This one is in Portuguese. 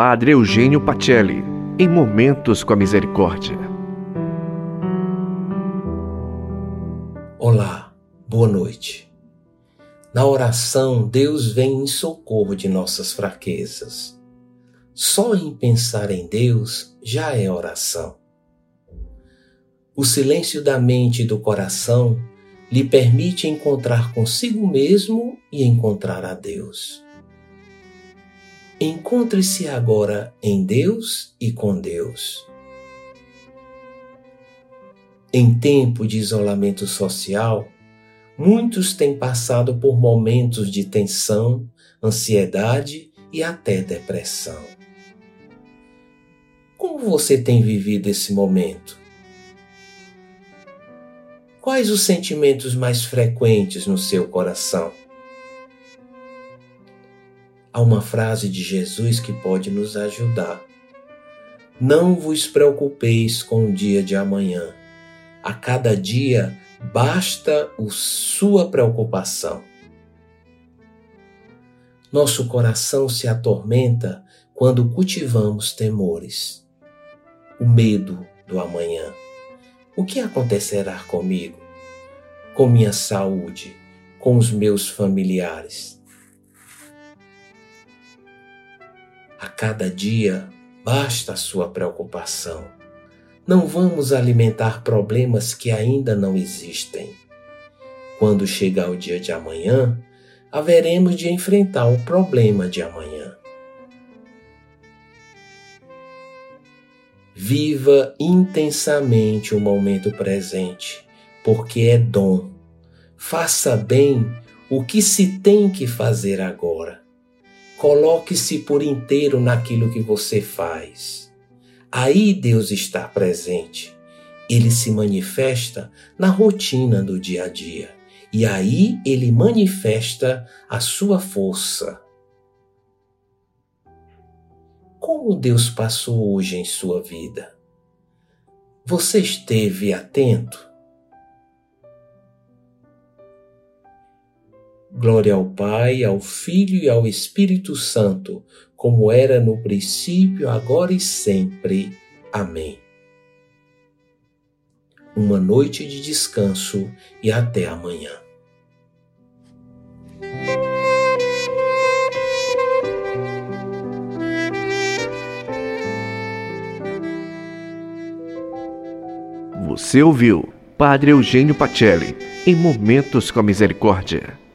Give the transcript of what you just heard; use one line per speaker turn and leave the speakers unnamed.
Padre Eugênio Pacelli, em Momentos com a Misericórdia.
Olá, boa noite. Na oração, Deus vem em socorro de nossas fraquezas. Só em pensar em Deus já é oração. O silêncio da mente e do coração lhe permite encontrar consigo mesmo e encontrar a Deus. Encontre-se agora em Deus e com Deus. Em tempo de isolamento social, muitos têm passado por momentos de tensão, ansiedade e até depressão. Como você tem vivido esse momento? Quais os sentimentos mais frequentes no seu coração? Há uma frase de Jesus que pode nos ajudar. Não vos preocupeis com o dia de amanhã. A cada dia basta a sua preocupação. Nosso coração se atormenta quando cultivamos temores. O medo do amanhã. O que acontecerá comigo? Com minha saúde? Com os meus familiares? Cada dia basta a sua preocupação. Não vamos alimentar problemas que ainda não existem. Quando chegar o dia de amanhã, haveremos de enfrentar o problema de amanhã. Viva intensamente o momento presente, porque é dom. Faça bem o que se tem que fazer agora. Coloque-se por inteiro naquilo que você faz. Aí Deus está presente. Ele se manifesta na rotina do dia a dia. E aí ele manifesta a sua força. Como Deus passou hoje em sua vida? Você esteve atento? Glória ao Pai, ao Filho e ao Espírito Santo, como era no princípio, agora e sempre. Amém. Uma noite de descanso e até amanhã.
Você ouviu Padre Eugênio Pacelli em Momentos com a Misericórdia.